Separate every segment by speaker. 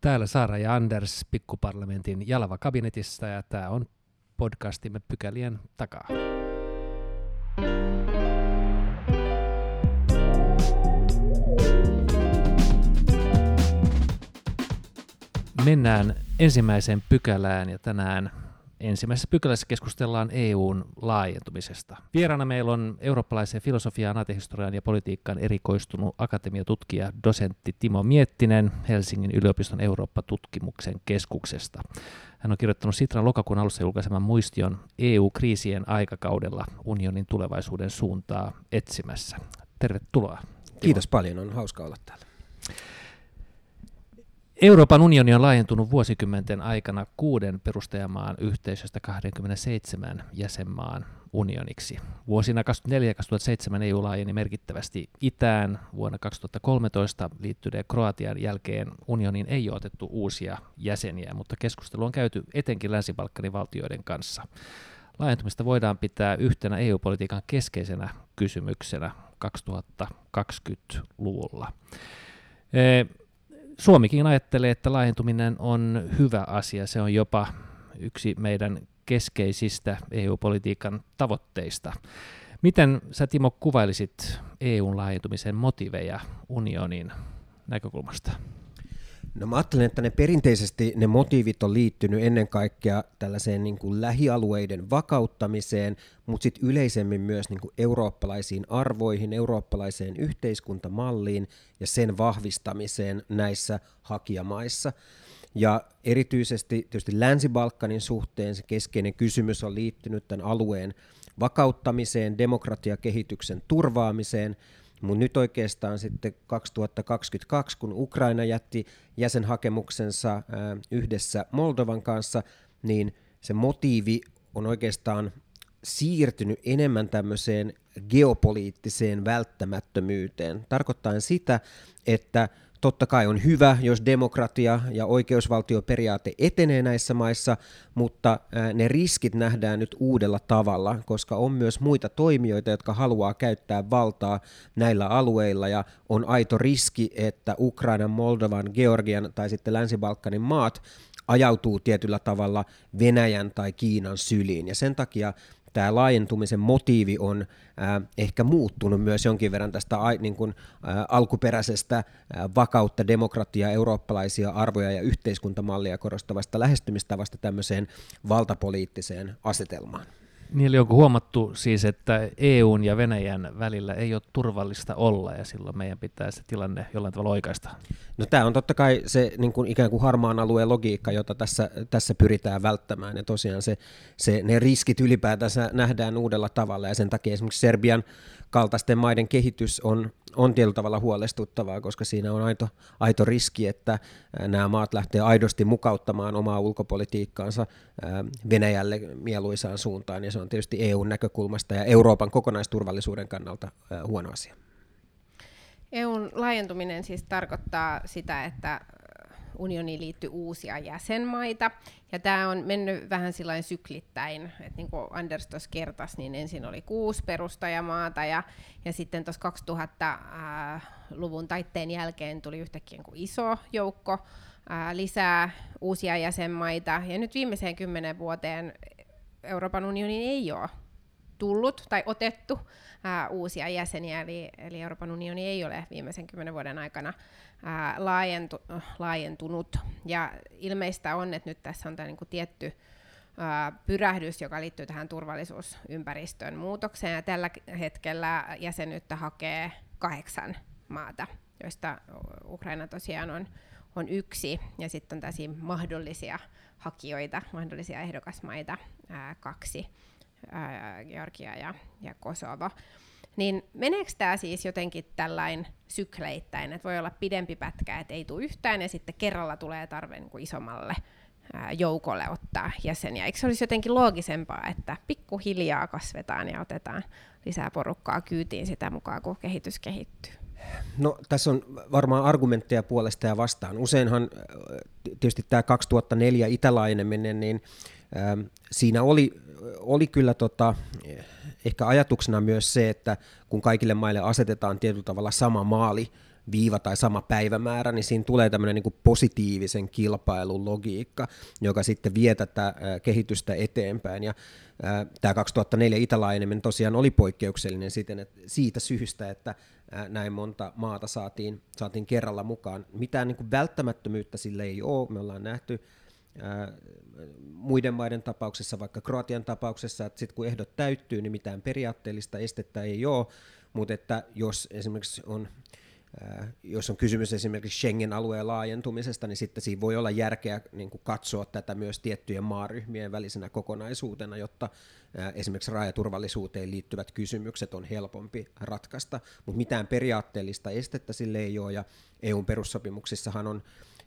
Speaker 1: Täällä Saara ja Anders pikkuparlamentin Jalava kabinetissa ja tämä on podcastimme pykälien takaa. Mennään ensimmäiseen pykälään ja tänään Ensimmäisessä pykälässä keskustellaan EUn laajentumisesta. Vieraana meillä on eurooppalaisen filosofiaan, naatehistoriaan ja politiikkaan erikoistunut akatemiatutkija, dosentti Timo Miettinen Helsingin yliopiston Eurooppa-tutkimuksen keskuksesta. Hän on kirjoittanut Sitran lokakuun alussa julkaiseman muistion EU-kriisien aikakaudella unionin tulevaisuuden suuntaa etsimässä. Tervetuloa. Timo.
Speaker 2: Kiitos paljon, on hauska olla täällä.
Speaker 1: Euroopan unioni on laajentunut vuosikymmenten aikana kuuden perustajamaan yhteisöstä 27 jäsenmaan unioniksi. Vuosina 2004-2007 EU laajeni merkittävästi itään. Vuonna 2013 liittyneen Kroatian jälkeen unionin ei ole otettu uusia jäseniä, mutta keskustelu on käyty etenkin Länsi-Balkanin valtioiden kanssa. Laajentumista voidaan pitää yhtenä EU-politiikan keskeisenä kysymyksenä 2020-luvulla. Suomikin ajattelee, että laajentuminen on hyvä asia. Se on jopa yksi meidän keskeisistä EU-politiikan tavoitteista. Miten sä Timo kuvailisit EUn laajentumisen motiveja unionin näkökulmasta?
Speaker 2: No mä ajattelen, että ne perinteisesti ne motiivit on liittynyt ennen kaikkea tällaiseen niin kuin lähialueiden vakauttamiseen, mutta sitten yleisemmin myös niin kuin eurooppalaisiin arvoihin, eurooppalaiseen yhteiskuntamalliin ja sen vahvistamiseen näissä hakijamaissa. Ja erityisesti tietysti Länsi-Balkanin suhteen se keskeinen kysymys on liittynyt tämän alueen vakauttamiseen, demokratiakehityksen turvaamiseen – mutta nyt oikeastaan sitten 2022, kun Ukraina jätti jäsenhakemuksensa yhdessä Moldovan kanssa, niin se motiivi on oikeastaan siirtynyt enemmän tämmöiseen geopoliittiseen välttämättömyyteen. Tarkoittaa sitä, että Totta kai on hyvä, jos demokratia ja oikeusvaltioperiaate etenee näissä maissa, mutta ne riskit nähdään nyt uudella tavalla, koska on myös muita toimijoita, jotka haluaa käyttää valtaa näillä alueilla ja on aito riski, että Ukrainan, Moldovan, Georgian tai sitten Länsi-Balkanin maat ajautuu tietyllä tavalla Venäjän tai Kiinan syliin. Ja sen takia tämä laajentumisen motiivi on äh, ehkä muuttunut myös jonkin verran tästä niin kuin, äh, alkuperäisestä äh, vakautta, demokratiaa, eurooppalaisia arvoja ja yhteiskuntamallia korostavasta lähestymistavasta tämmöiseen valtapoliittiseen asetelmaan.
Speaker 1: Niin eli onko huomattu siis, että EUn ja Venäjän välillä ei ole turvallista olla ja silloin meidän pitää se tilanne jollain tavalla oikaista?
Speaker 2: No tämä on totta kai se niin kuin ikään kuin harmaan alueen logiikka, jota tässä, tässä pyritään välttämään ja tosiaan se, se, ne riskit ylipäätänsä nähdään uudella tavalla ja sen takia esimerkiksi Serbian kaltaisten maiden kehitys on, on tietyllä tavalla huolestuttavaa, koska siinä on aito, aito riski, että nämä maat lähtee aidosti mukauttamaan omaa ulkopolitiikkaansa Venäjälle mieluisaan suuntaan, ja se on tietysti EUn näkökulmasta ja Euroopan kokonaisturvallisuuden kannalta huono asia.
Speaker 3: EUn laajentuminen siis tarkoittaa sitä, että unioniin liittyy uusia jäsenmaita. Ja tämä on mennyt vähän sillain syklittäin, että niin kuin Anders tuossa kertasi, niin ensin oli kuusi perustajamaata ja, ja sitten tuossa 2000-luvun taitteen jälkeen tuli yhtäkkiä niin kuin iso joukko ää, lisää uusia jäsenmaita. Ja nyt viimeiseen kymmenen vuoteen Euroopan unionin ei ole tullut tai otettu ää, uusia jäseniä, eli, eli Euroopan unioni ei ole viimeisen kymmenen vuoden aikana ää, laajentu, laajentunut. Ja ilmeistä on, että nyt tässä on tämä niinku tietty ää, pyrähdys, joka liittyy tähän turvallisuusympäristön muutokseen, ja tällä hetkellä jäsenyyttä hakee kahdeksan maata, joista Ukraina tosiaan on, on yksi, ja sitten on mahdollisia hakijoita, mahdollisia ehdokasmaita, ää, kaksi ää, Georgia ja, ja Kosovo. Niin meneekö tämä siis jotenkin tällainen sykleittäin, että voi olla pidempi pätkä, että ei tule yhtään ja sitten kerralla tulee tarve niin kuin isommalle ää, joukolle ottaa jäseniä. Eikö se olisi jotenkin loogisempaa, että pikkuhiljaa kasvetaan ja otetaan lisää porukkaa kyytiin sitä mukaan, kun kehitys kehittyy?
Speaker 2: No tässä on varmaan argumentteja puolesta ja vastaan. Useinhan tietysti tämä 2004 itälaineminen, niin siinä oli oli kyllä tota, ehkä ajatuksena myös se, että kun kaikille maille asetetaan tietyllä tavalla sama maali viiva tai sama päivämäärä, niin siinä tulee tämmöinen niin positiivisen kilpailun logiikka, joka sitten vie tätä kehitystä eteenpäin. Ja tämä 2004 itälaajeneminen tosiaan oli poikkeuksellinen siten, että siitä syystä, että näin monta maata saatiin, saatiin kerralla mukaan. Mitään niin välttämättömyyttä sille ei ole. Me ollaan nähty muiden maiden tapauksessa, vaikka Kroatian tapauksessa, että sitten kun ehdot täyttyy, niin mitään periaatteellista estettä ei ole, mutta että jos esimerkiksi on jos on kysymys esimerkiksi Schengen-alueen laajentumisesta, niin sitten siinä voi olla järkeä niin kuin katsoa tätä myös tiettyjen maaryhmien välisenä kokonaisuutena, jotta esimerkiksi rajaturvallisuuteen liittyvät kysymykset on helpompi ratkaista, mutta mitään periaatteellista estettä sille ei ole, ja EUn perussopimuksissahan on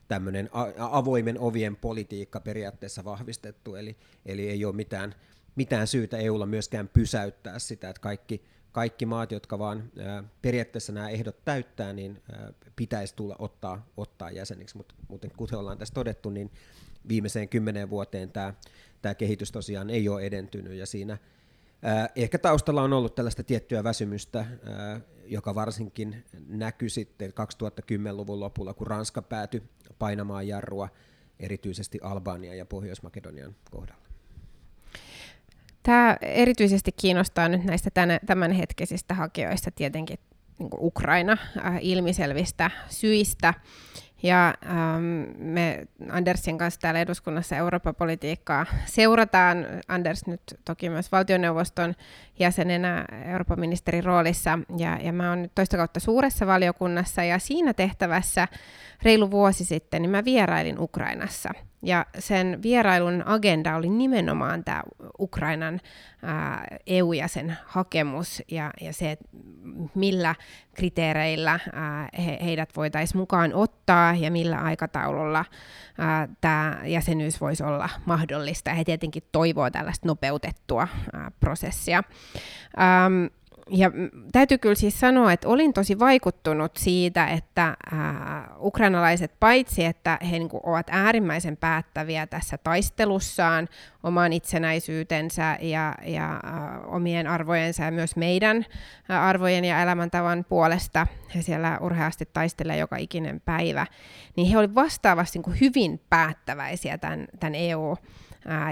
Speaker 2: tämmöinen avoimen ovien politiikka periaatteessa vahvistettu, eli, eli ei ole mitään, mitään syytä EUlla myöskään pysäyttää sitä, että kaikki, kaikki maat, jotka vaan periaatteessa nämä ehdot täyttää, niin pitäisi tulla ottaa, ottaa jäseniksi, mutta muuten kuten ollaan tässä todettu, niin viimeiseen kymmeneen vuoteen tämä, tämä kehitys tosiaan ei ole edentynyt, ja siinä ehkä taustalla on ollut tällaista tiettyä väsymystä, ää, joka varsinkin näkyi sitten 2010-luvun lopulla, kun Ranska päätyi painamaan jarrua erityisesti Albania ja Pohjois-Makedonian kohdalla.
Speaker 3: Tämä erityisesti kiinnostaa nyt näistä tämänhetkisistä hakijoista tietenkin niin Ukraina äh, ilmiselvistä syistä. Ja ähm, me Andersin kanssa täällä eduskunnassa Eurooppa-politiikkaa seurataan. Anders nyt toki myös valtioneuvoston jäsenenä Euroopan ministerin roolissa. Ja, ja mä oon nyt toista kautta suuressa valiokunnassa ja siinä tehtävässä reilu vuosi sitten niin mä vierailin Ukrainassa. Ja sen vierailun agenda oli nimenomaan tämä Ukrainan EU-jäsen hakemus ja, ja se, millä kriteereillä ää, he, heidät voitaisiin mukaan ottaa ja millä aikataululla tämä jäsenyys voisi olla mahdollista. He tietenkin toivoo tällaista nopeutettua ää, prosessia. Ähm, ja täytyy kyllä siis sanoa, että olin tosi vaikuttunut siitä, että äh, ukrainalaiset paitsi, että he niin kuin, ovat äärimmäisen päättäviä tässä taistelussaan oman itsenäisyytensä ja, ja äh, omien arvojensa ja myös meidän äh, arvojen ja elämäntavan puolesta, he siellä urheasti taistelee joka ikinen päivä, niin he olivat vastaavasti niin kuin, hyvin päättäväisiä tämän, tämän EU-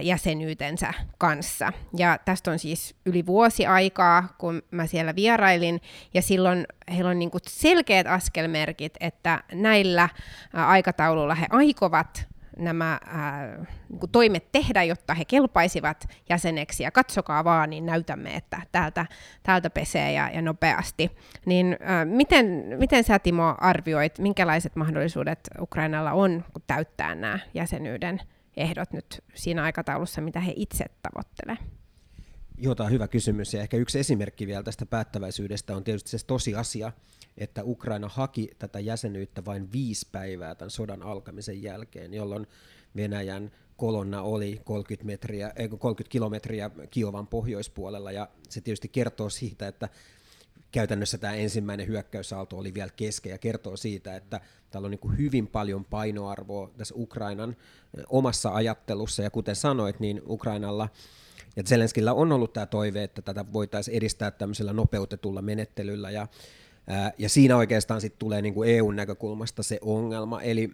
Speaker 3: jäsenyytensä kanssa. Ja tästä on siis yli vuosi aikaa, kun mä siellä vierailin, ja silloin heillä on niin selkeät askelmerkit, että näillä aikataululla he aikovat nämä ää, niin toimet tehdä, jotta he kelpaisivat jäseneksi, ja katsokaa vaan, niin näytämme, että täältä, täältä pesee ja, ja nopeasti. Niin ää, miten, miten sä Timo arvioit, minkälaiset mahdollisuudet Ukrainalla on, täyttää nämä jäsenyyden ehdot nyt siinä aikataulussa, mitä he itse tavoittelevat?
Speaker 2: Joo, tämä on hyvä kysymys. Ja ehkä yksi esimerkki vielä tästä päättäväisyydestä on tietysti se tosiasia, että Ukraina haki tätä jäsenyyttä vain viisi päivää tämän sodan alkamisen jälkeen, jolloin Venäjän kolonna oli 30, metriä, 30 kilometriä Kiovan pohjoispuolella, ja se tietysti kertoo siitä, että käytännössä tämä ensimmäinen hyökkäysaalto oli vielä kesken ja kertoo siitä, että täällä on niin hyvin paljon painoarvoa tässä Ukrainan omassa ajattelussa. Ja kuten sanoit, niin Ukrainalla ja Zelenskillä on ollut tämä toive, että tätä voitaisiin edistää tämmöisellä nopeutetulla menettelyllä. Ja, ää, ja siinä oikeastaan sitten tulee niin kuin EUn näkökulmasta se ongelma, eli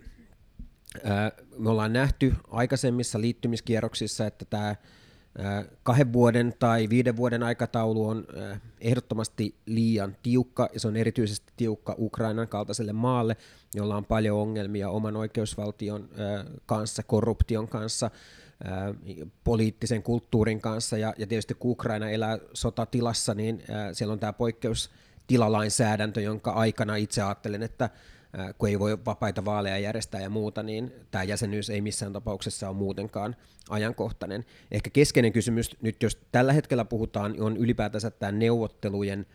Speaker 2: ää, me ollaan nähty aikaisemmissa liittymiskierroksissa, että tämä kahden vuoden tai viiden vuoden aikataulu on ehdottomasti liian tiukka, ja se on erityisesti tiukka Ukrainan kaltaiselle maalle, jolla on paljon ongelmia oman oikeusvaltion kanssa, korruption kanssa, poliittisen kulttuurin kanssa, ja, ja tietysti kun Ukraina elää sotatilassa, niin siellä on tämä poikkeustilalainsäädäntö, jonka aikana itse ajattelen, että kun ei voi vapaita vaaleja järjestää ja muuta, niin tämä jäsenyys ei missään tapauksessa ole muutenkaan ajankohtainen. Ehkä keskeinen kysymys nyt, jos tällä hetkellä puhutaan, on ylipäätänsä tämä neuvottelujen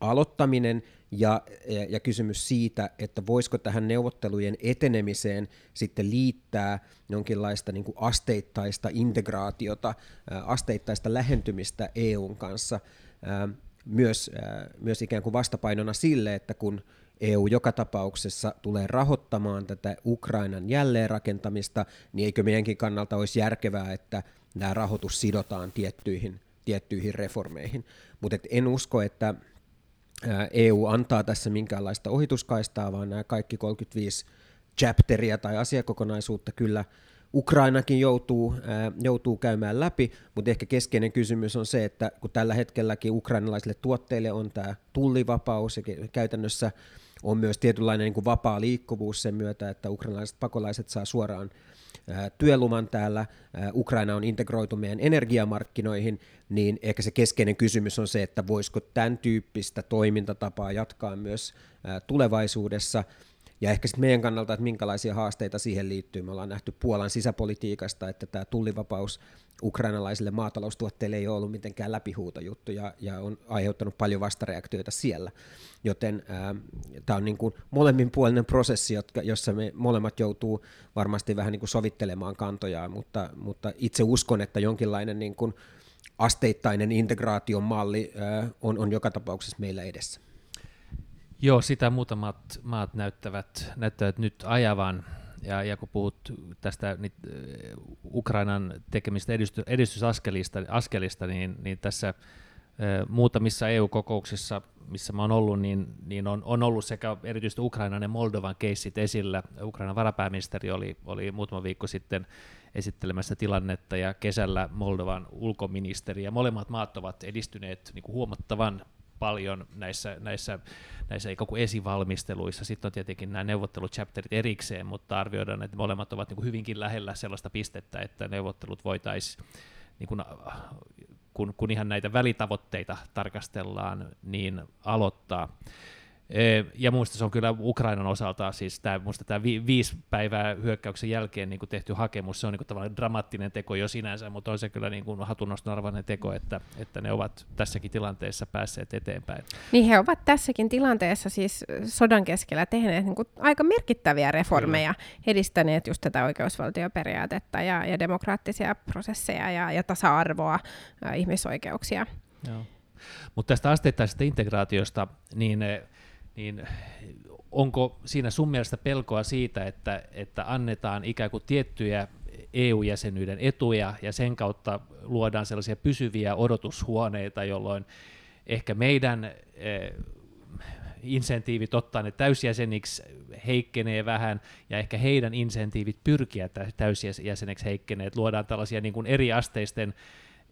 Speaker 2: aloittaminen ja, ja, ja kysymys siitä, että voisiko tähän neuvottelujen etenemiseen sitten liittää jonkinlaista niin kuin asteittaista integraatiota, asteittaista lähentymistä EUn kanssa, myös, myös ikään kuin vastapainona sille, että kun EU joka tapauksessa tulee rahoittamaan tätä Ukrainan jälleenrakentamista, niin eikö meidänkin kannalta olisi järkevää, että nämä rahoitus sidotaan tiettyihin, tiettyihin reformeihin. Mutta en usko, että EU antaa tässä minkäänlaista ohituskaistaa, vaan nämä kaikki 35 chapteria tai asiakokonaisuutta kyllä Ukrainakin joutuu, ää, joutuu käymään läpi, mutta ehkä keskeinen kysymys on se, että kun tällä hetkelläkin ukrainalaisille tuotteille on tämä tullivapaus ja käytännössä on myös tietynlainen niin kuin vapaa liikkuvuus sen myötä, että ukrainalaiset pakolaiset saa suoraan työluvan täällä, Ukraina on integroitu meidän energiamarkkinoihin, niin ehkä se keskeinen kysymys on se, että voisiko tämän tyyppistä toimintatapaa jatkaa myös tulevaisuudessa, ja ehkä sitten meidän kannalta, että minkälaisia haasteita siihen liittyy. Me ollaan nähty Puolan sisäpolitiikasta, että tämä tullivapaus ukrainalaisille maataloustuotteille ei ole ollut mitenkään läpihuutojuttu ja, ja on aiheuttanut paljon vastareaktioita siellä. Joten tämä on niin kuin molemminpuolinen prosessi, jotka, jossa me molemmat joutuu varmasti vähän niin kuin sovittelemaan kantojaan, mutta, mutta itse uskon, että jonkinlainen niin kuin asteittainen integraation malli ää, on, on joka tapauksessa meillä edessä.
Speaker 1: Joo, sitä muutamat maat näyttävät, näyttävät nyt ajavan. Ja, ja kun puhut tästä niin, Ukrainan tekemistä edisty, edistysaskelista askelista, niin, niin tässä muutamissa EU-kokouksissa, missä mä oon ollut, niin, niin on, on ollut sekä erityisesti Ukrainan ja Moldovan keissit esillä. Ukrainan varapääministeri oli, oli muutama viikko sitten esittelemässä tilannetta ja kesällä Moldovan ulkoministeri ja molemmat maat ovat edistyneet niin kuin huomattavan paljon näissä, näissä, näissä ikään kuin esivalmisteluissa. Sitten on tietenkin nämä neuvotteluchapterit erikseen, mutta arvioidaan, että molemmat ovat niin kuin hyvinkin lähellä sellaista pistettä, että neuvottelut voitaisiin niin kuin, kun, kun ihan näitä välitavoitteita tarkastellaan, niin aloittaa. Ja muista se on kyllä Ukrainan osalta, siis tämä, muista tämä vi, viisi päivää hyökkäyksen jälkeen niin kuin tehty hakemus, se on niin kuin tavallaan dramaattinen teko jo sinänsä, mutta on se kyllä niin kuin hatunnoston arvoinen teko, että, että ne ovat tässäkin tilanteessa päässeet eteenpäin.
Speaker 3: Niin he ovat tässäkin tilanteessa siis sodan keskellä tehneet niin kuin aika merkittäviä reformeja, kyllä. edistäneet just tätä oikeusvaltioperiaatetta ja, ja demokraattisia prosesseja ja, ja tasa-arvoa, ja ihmisoikeuksia.
Speaker 1: Joo. Mutta tästä asteittaisesta integraatiosta, niin niin onko siinä sun mielestä pelkoa siitä, että, että annetaan ikään kuin tiettyjä EU-jäsenyyden etuja ja sen kautta luodaan sellaisia pysyviä odotushuoneita, jolloin ehkä meidän eh, insentiivit ottaa ne täysjäseniksi heikkenee vähän, ja ehkä heidän insentiivit pyrkiä täysjäseneksi heikkenee, että luodaan tällaisia niin kuin eriasteisten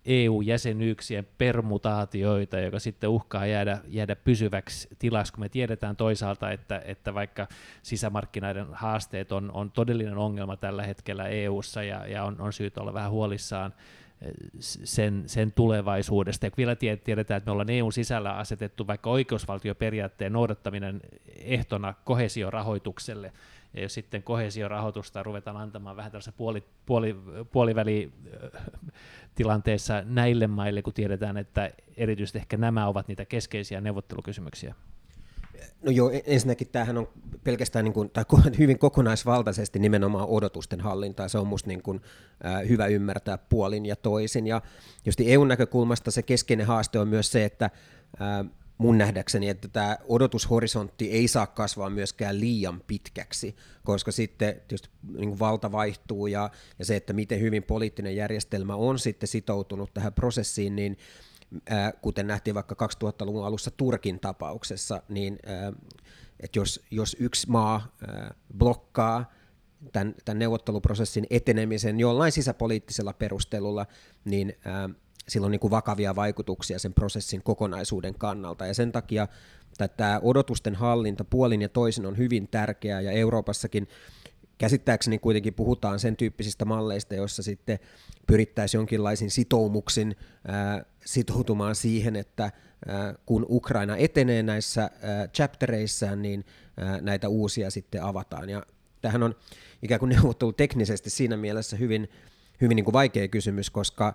Speaker 1: EU-jäsenyyksien permutaatioita, joka sitten uhkaa jäädä, jäädä pysyväksi tilaksi, kun me tiedetään toisaalta, että, että vaikka sisämarkkinoiden haasteet on, on todellinen ongelma tällä hetkellä EU:ssa ja, ja on, on syytä olla vähän huolissaan eh, sen, sen tulevaisuudesta. Ja vielä tiedetään, että me ollaan EUn sisällä asetettu vaikka oikeusvaltioperiaatteen noudattaminen ehtona kohesiorahoitukselle, ja jos sitten kohesiorahoitusta ruvetaan antamaan vähän tällaisessa puoli, puoli, puolivälitilanteessa näille maille, kun tiedetään, että erityisesti ehkä nämä ovat niitä keskeisiä neuvottelukysymyksiä?
Speaker 2: No joo, e- ensinnäkin tämähän on pelkästään niin kuin, tai hyvin kokonaisvaltaisesti nimenomaan odotusten hallintaa. Se on minusta niin kuin, äh, hyvä ymmärtää puolin ja toisin. Ja just EUn näkökulmasta se keskeinen haaste on myös se, että äh, mun nähdäkseni, että tämä odotushorisontti ei saa kasvaa myöskään liian pitkäksi, koska sitten tietysti niin valta vaihtuu ja, ja se, että miten hyvin poliittinen järjestelmä on sitten sitoutunut tähän prosessiin, niin ää, kuten nähtiin vaikka 2000-luvun alussa Turkin tapauksessa, niin ää, että jos, jos yksi maa ää, blokkaa tämän, tämän neuvotteluprosessin etenemisen jollain sisäpoliittisella perustelulla, niin ää, sillä on niin kuin vakavia vaikutuksia sen prosessin kokonaisuuden kannalta. Ja sen takia tämä odotusten hallinta puolin ja toisin on hyvin tärkeää, ja Euroopassakin käsittääkseni kuitenkin puhutaan sen tyyppisistä malleista, joissa sitten pyrittäisiin jonkinlaisin sitoumuksin ää, sitoutumaan siihen, että kun Ukraina etenee näissä ää, chaptereissään, niin näitä uusia sitten avataan. Ja tähän on ikään kuin neuvottelu teknisesti siinä mielessä hyvin, hyvin niin kuin vaikea kysymys, koska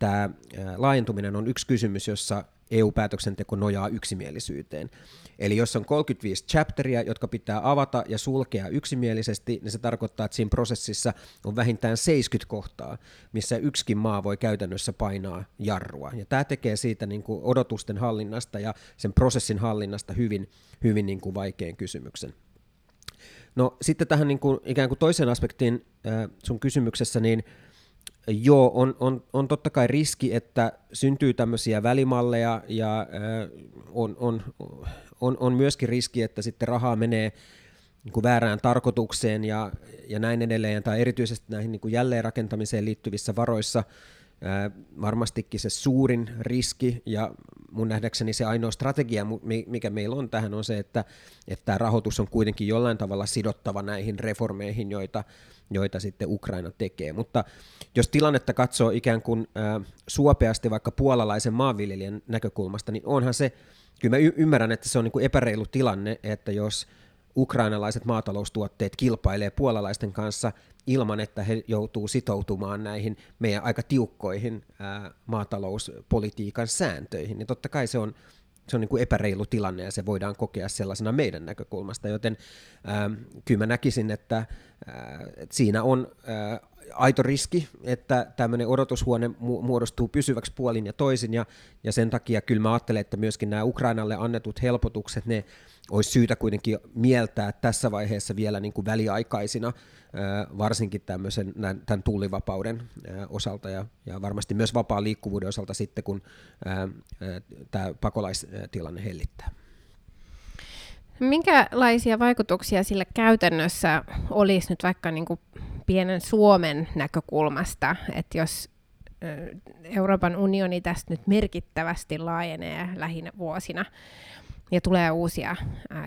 Speaker 2: tämä laajentuminen on yksi kysymys, jossa EU-päätöksenteko nojaa yksimielisyyteen. Eli jos on 35 chapteria, jotka pitää avata ja sulkea yksimielisesti, niin se tarkoittaa, että siinä prosessissa on vähintään 70 kohtaa, missä yksikin maa voi käytännössä painaa jarrua. Ja tämä tekee siitä niin kuin odotusten hallinnasta ja sen prosessin hallinnasta hyvin, hyvin niin kuin vaikean kysymyksen. No sitten tähän niin kuin, ikään kuin toiseen aspektiin sun kysymyksessä, niin Joo, on, on, on totta kai riski, että syntyy tämmöisiä välimalleja ja on, on, on, on myöskin riski, että sitten rahaa menee niin kuin väärään tarkoitukseen ja, ja näin edelleen, tai erityisesti näihin niin kuin jälleenrakentamiseen liittyvissä varoissa. Varmastikin se suurin riski ja mun nähdäkseni se ainoa strategia, mikä meillä on tähän, on se, että, että tämä rahoitus on kuitenkin jollain tavalla sidottava näihin reformeihin, joita, joita sitten Ukraina tekee. Mutta jos tilannetta katsoo ikään kuin ää, suopeasti vaikka puolalaisen maanviljelijän näkökulmasta, niin onhan se, kyllä mä y- ymmärrän, että se on niin kuin epäreilu tilanne, että jos ukrainalaiset maataloustuotteet kilpailee puolalaisten kanssa ilman, että he joutuu sitoutumaan näihin meidän aika tiukkoihin ää, maatalouspolitiikan sääntöihin, niin totta kai se on, se on niin kuin epäreilu tilanne ja se voidaan kokea sellaisena meidän näkökulmasta, joten ää, kyllä mä näkisin, että siinä on ää, aito riski, että tämmöinen odotushuone muodostuu pysyväksi puolin ja toisin, ja, ja sen takia kyllä mä ajattelen, että myöskin nämä Ukrainalle annetut helpotukset, ne olisi syytä kuitenkin mieltää tässä vaiheessa vielä niin kuin väliaikaisina, varsinkin tämmöisen, tämän tullivapauden osalta ja, ja varmasti myös vapaan liikkuvuuden osalta sitten, kun tämä pakolaistilanne hellittää.
Speaker 3: Minkälaisia vaikutuksia sillä käytännössä olisi nyt vaikka niin kuin pienen Suomen näkökulmasta, että jos Euroopan unioni tästä nyt merkittävästi laajenee lähinnä vuosina ja tulee uusia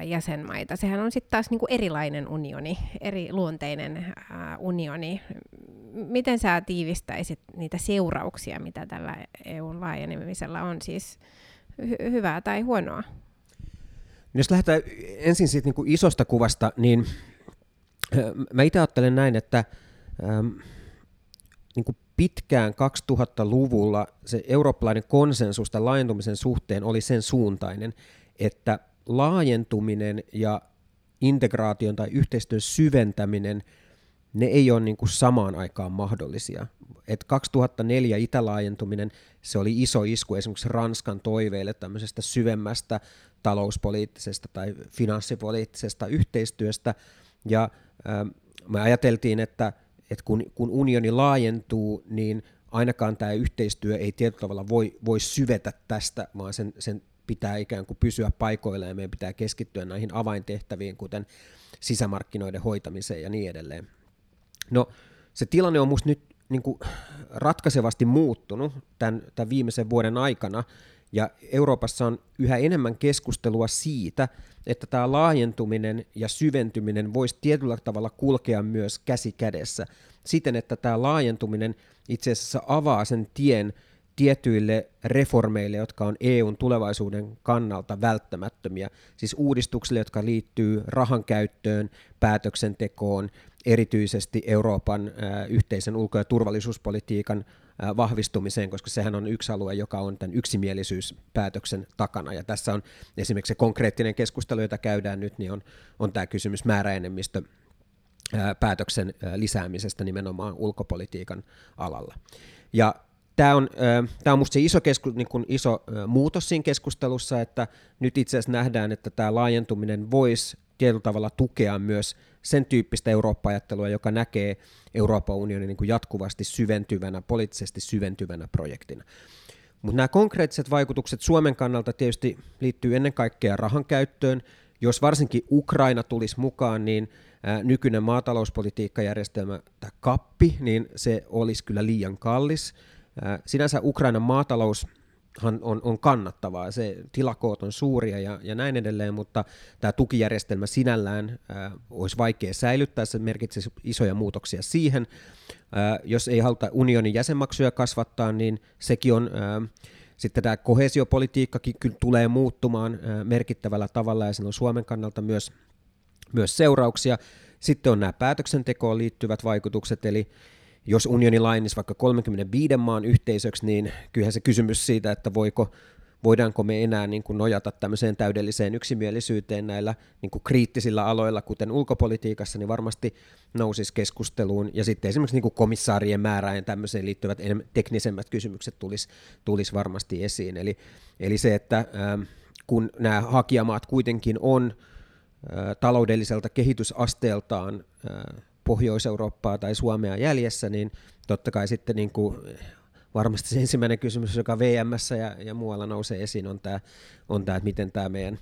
Speaker 3: jäsenmaita. Sehän on sitten taas niinku erilainen unioni, eri luonteinen unioni. Miten sä tiivistäisit niitä seurauksia, mitä tällä EUn laajenemisella on, siis hy- hyvää tai huonoa?
Speaker 2: Jos lähdetään ensin siitä niin kuin isosta kuvasta, niin mä itse ajattelen näin, että ähm, niin kuin pitkään 2000-luvulla se eurooppalainen konsensus tämän laajentumisen suhteen oli sen suuntainen, että laajentuminen ja integraation tai yhteistyön syventäminen, ne ei ole niin kuin samaan aikaan mahdollisia. Et 2004 itälaajentuminen, se oli iso isku esimerkiksi Ranskan toiveille tämmöisestä syvemmästä talouspoliittisesta tai finanssipoliittisesta yhteistyöstä, ja äh, me ajateltiin, että, että kun, kun unioni laajentuu, niin ainakaan tämä yhteistyö ei tietyllä tavalla voi, voi syvetä tästä, vaan sen, sen pitää ikään kuin pysyä paikoilla ja meidän pitää keskittyä näihin avaintehtäviin, kuten sisämarkkinoiden hoitamiseen ja niin edelleen. No se tilanne on minusta nyt niin kuin ratkaisevasti muuttunut tämän, tämän viimeisen vuoden aikana, ja Euroopassa on yhä enemmän keskustelua siitä, että tämä laajentuminen ja syventyminen voisi tietyllä tavalla kulkea myös käsi kädessä. Siten, että tämä laajentuminen itse asiassa avaa sen tien tietyille reformeille, jotka on EUn tulevaisuuden kannalta välttämättömiä, siis uudistuksille, jotka liittyy rahan käyttöön, päätöksentekoon, erityisesti Euroopan yhteisen ulko- ja turvallisuuspolitiikan vahvistumiseen, koska sehän on yksi alue, joka on tämän yksimielisyyspäätöksen takana. Ja tässä on esimerkiksi se konkreettinen keskustelu, jota käydään nyt, niin on, on tämä kysymys määräenemmistö päätöksen lisäämisestä nimenomaan ulkopolitiikan alalla. Ja tämä on, tämä on minusta se iso, kesku, niin kuin iso muutos siinä keskustelussa, että nyt itse asiassa nähdään, että tämä laajentuminen voisi tietyllä tavalla tukea myös sen tyyppistä Eurooppa-ajattelua, joka näkee Euroopan unionin niin kuin jatkuvasti syventyvänä, poliittisesti syventyvänä projektina. Mutta nämä konkreettiset vaikutukset Suomen kannalta tietysti liittyy ennen kaikkea rahan käyttöön. Jos varsinkin Ukraina tulisi mukaan, niin nykyinen maatalouspolitiikkajärjestelmä, tämä kappi, niin se olisi kyllä liian kallis. Sinänsä Ukrainan maatalous on, on kannattavaa, se tilakoot on suuria ja, ja näin edelleen, mutta tämä tukijärjestelmä sinällään ää, olisi vaikea säilyttää, se merkitsisi isoja muutoksia siihen. Ää, jos ei haluta unionin jäsenmaksuja kasvattaa, niin sekin on, ää, sitten tämä kohesiopolitiikkakin kyllä tulee muuttumaan ää, merkittävällä tavalla ja on Suomen kannalta myös, myös seurauksia. Sitten on nämä päätöksentekoon liittyvät vaikutukset, eli jos unioni lainisi vaikka 35 maan yhteisöksi, niin kyllähän se kysymys siitä, että voiko, voidaanko me enää niin kuin nojata tämmöiseen täydelliseen yksimielisyyteen näillä niin kuin kriittisillä aloilla, kuten ulkopolitiikassa, niin varmasti nousisi keskusteluun. Ja sitten esimerkiksi niin kuin komissaarien määrään ja tämmöiseen liittyvät teknisemmät kysymykset tulisi, tulisi varmasti esiin. Eli, eli se, että ähm, kun nämä hakijamaat kuitenkin on äh, taloudelliselta kehitysasteeltaan äh, Pohjois-Eurooppaa tai Suomea jäljessä, niin totta kai sitten niin kuin varmasti se ensimmäinen kysymys, joka VMS ja, ja muualla nousee esiin, on tämä, on tämä että miten tämä meidän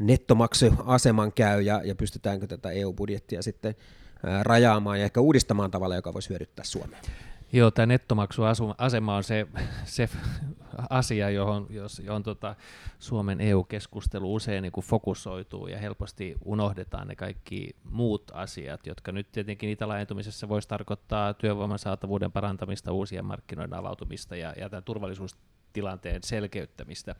Speaker 2: nettomaksuaseman käy ja, ja pystytäänkö tätä EU-budjettia sitten rajaamaan ja ehkä uudistamaan tavalla, joka voisi hyödyttää Suomea.
Speaker 1: Joo, tämä nettomaksuasema on se, se asia, johon, jos, johon tota Suomen EU-keskustelu usein niin fokusoituu ja helposti unohdetaan ne kaikki muut asiat, jotka nyt tietenkin itälaajentumisessa voisi tarkoittaa työvoiman saatavuuden parantamista, uusien markkinoiden avautumista ja, ja tämän turvallisuustilanteen selkeyttämistä.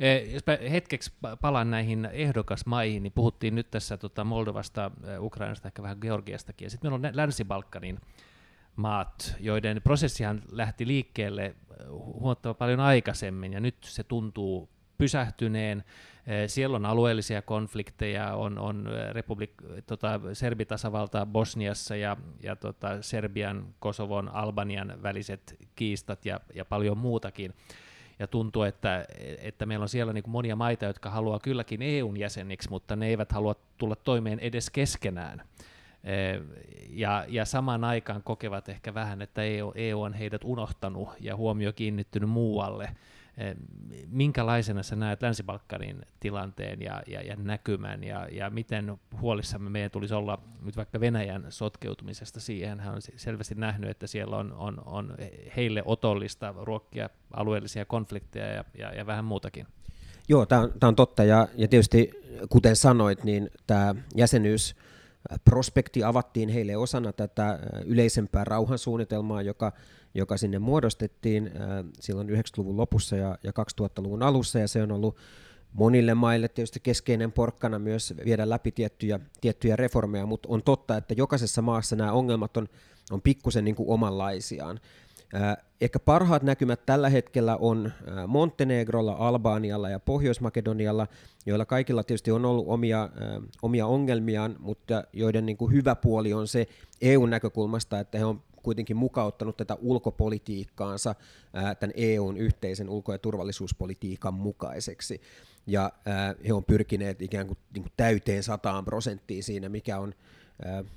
Speaker 1: E, jos hetkeksi palaan näihin ehdokasmaihin, niin puhuttiin nyt tässä tota Moldovasta, Ukrainasta, ehkä vähän Georgiastakin, ja sitten meillä on Länsi-Balkanin maat, joiden prosessihan lähti liikkeelle äh, huomattavan paljon aikaisemmin, ja nyt se tuntuu pysähtyneen. Äh, siellä on alueellisia konflikteja, on, on äh, republik, tota, Serbitasavalta Bosniassa ja, ja tota, Serbian, Kosovon, Albanian väliset kiistat ja, ja paljon muutakin. Ja tuntuu, että, että meillä on siellä niin monia maita, jotka haluaa kylläkin EUn jäseniksi, mutta ne eivät halua tulla toimeen edes keskenään. Eh, ja, ja samaan aikaan kokevat ehkä vähän, että EU, EU on heidät unohtanut ja huomio kiinnittynyt muualle. Eh, minkälaisena sä näet Länsi-Balkanin tilanteen ja, ja, ja näkymän ja, ja miten huolissamme meidän tulisi olla nyt vaikka Venäjän sotkeutumisesta siihen? Hän on selvästi nähnyt, että siellä on, on, on heille otollista ruokkia alueellisia konflikteja ja, ja, ja vähän muutakin.
Speaker 2: Joo, tämä on, on totta ja, ja tietysti kuten sanoit, niin tämä jäsenyys prospekti avattiin heille osana tätä yleisempää rauhansuunnitelmaa, joka, joka sinne muodostettiin silloin 90-luvun lopussa ja, ja 2000-luvun alussa, ja se on ollut monille maille tietysti keskeinen porkkana myös viedä läpi tiettyjä, tiettyjä reformeja, mutta on totta, että jokaisessa maassa nämä ongelmat on, on pikkusen niin omanlaisiaan. Ehkä parhaat näkymät tällä hetkellä on Montenegrolla, Albanialla ja Pohjois-Makedonialla, joilla kaikilla tietysti on ollut omia, omia ongelmiaan, mutta joiden niin kuin hyvä puoli on se EU-näkökulmasta, että he on kuitenkin mukauttanut tätä ulkopolitiikkaansa tämän EUn yhteisen ulko- ja turvallisuuspolitiikan mukaiseksi. Ja he on pyrkineet ikään kuin, niin kuin täyteen sataan prosenttiin siinä, mikä on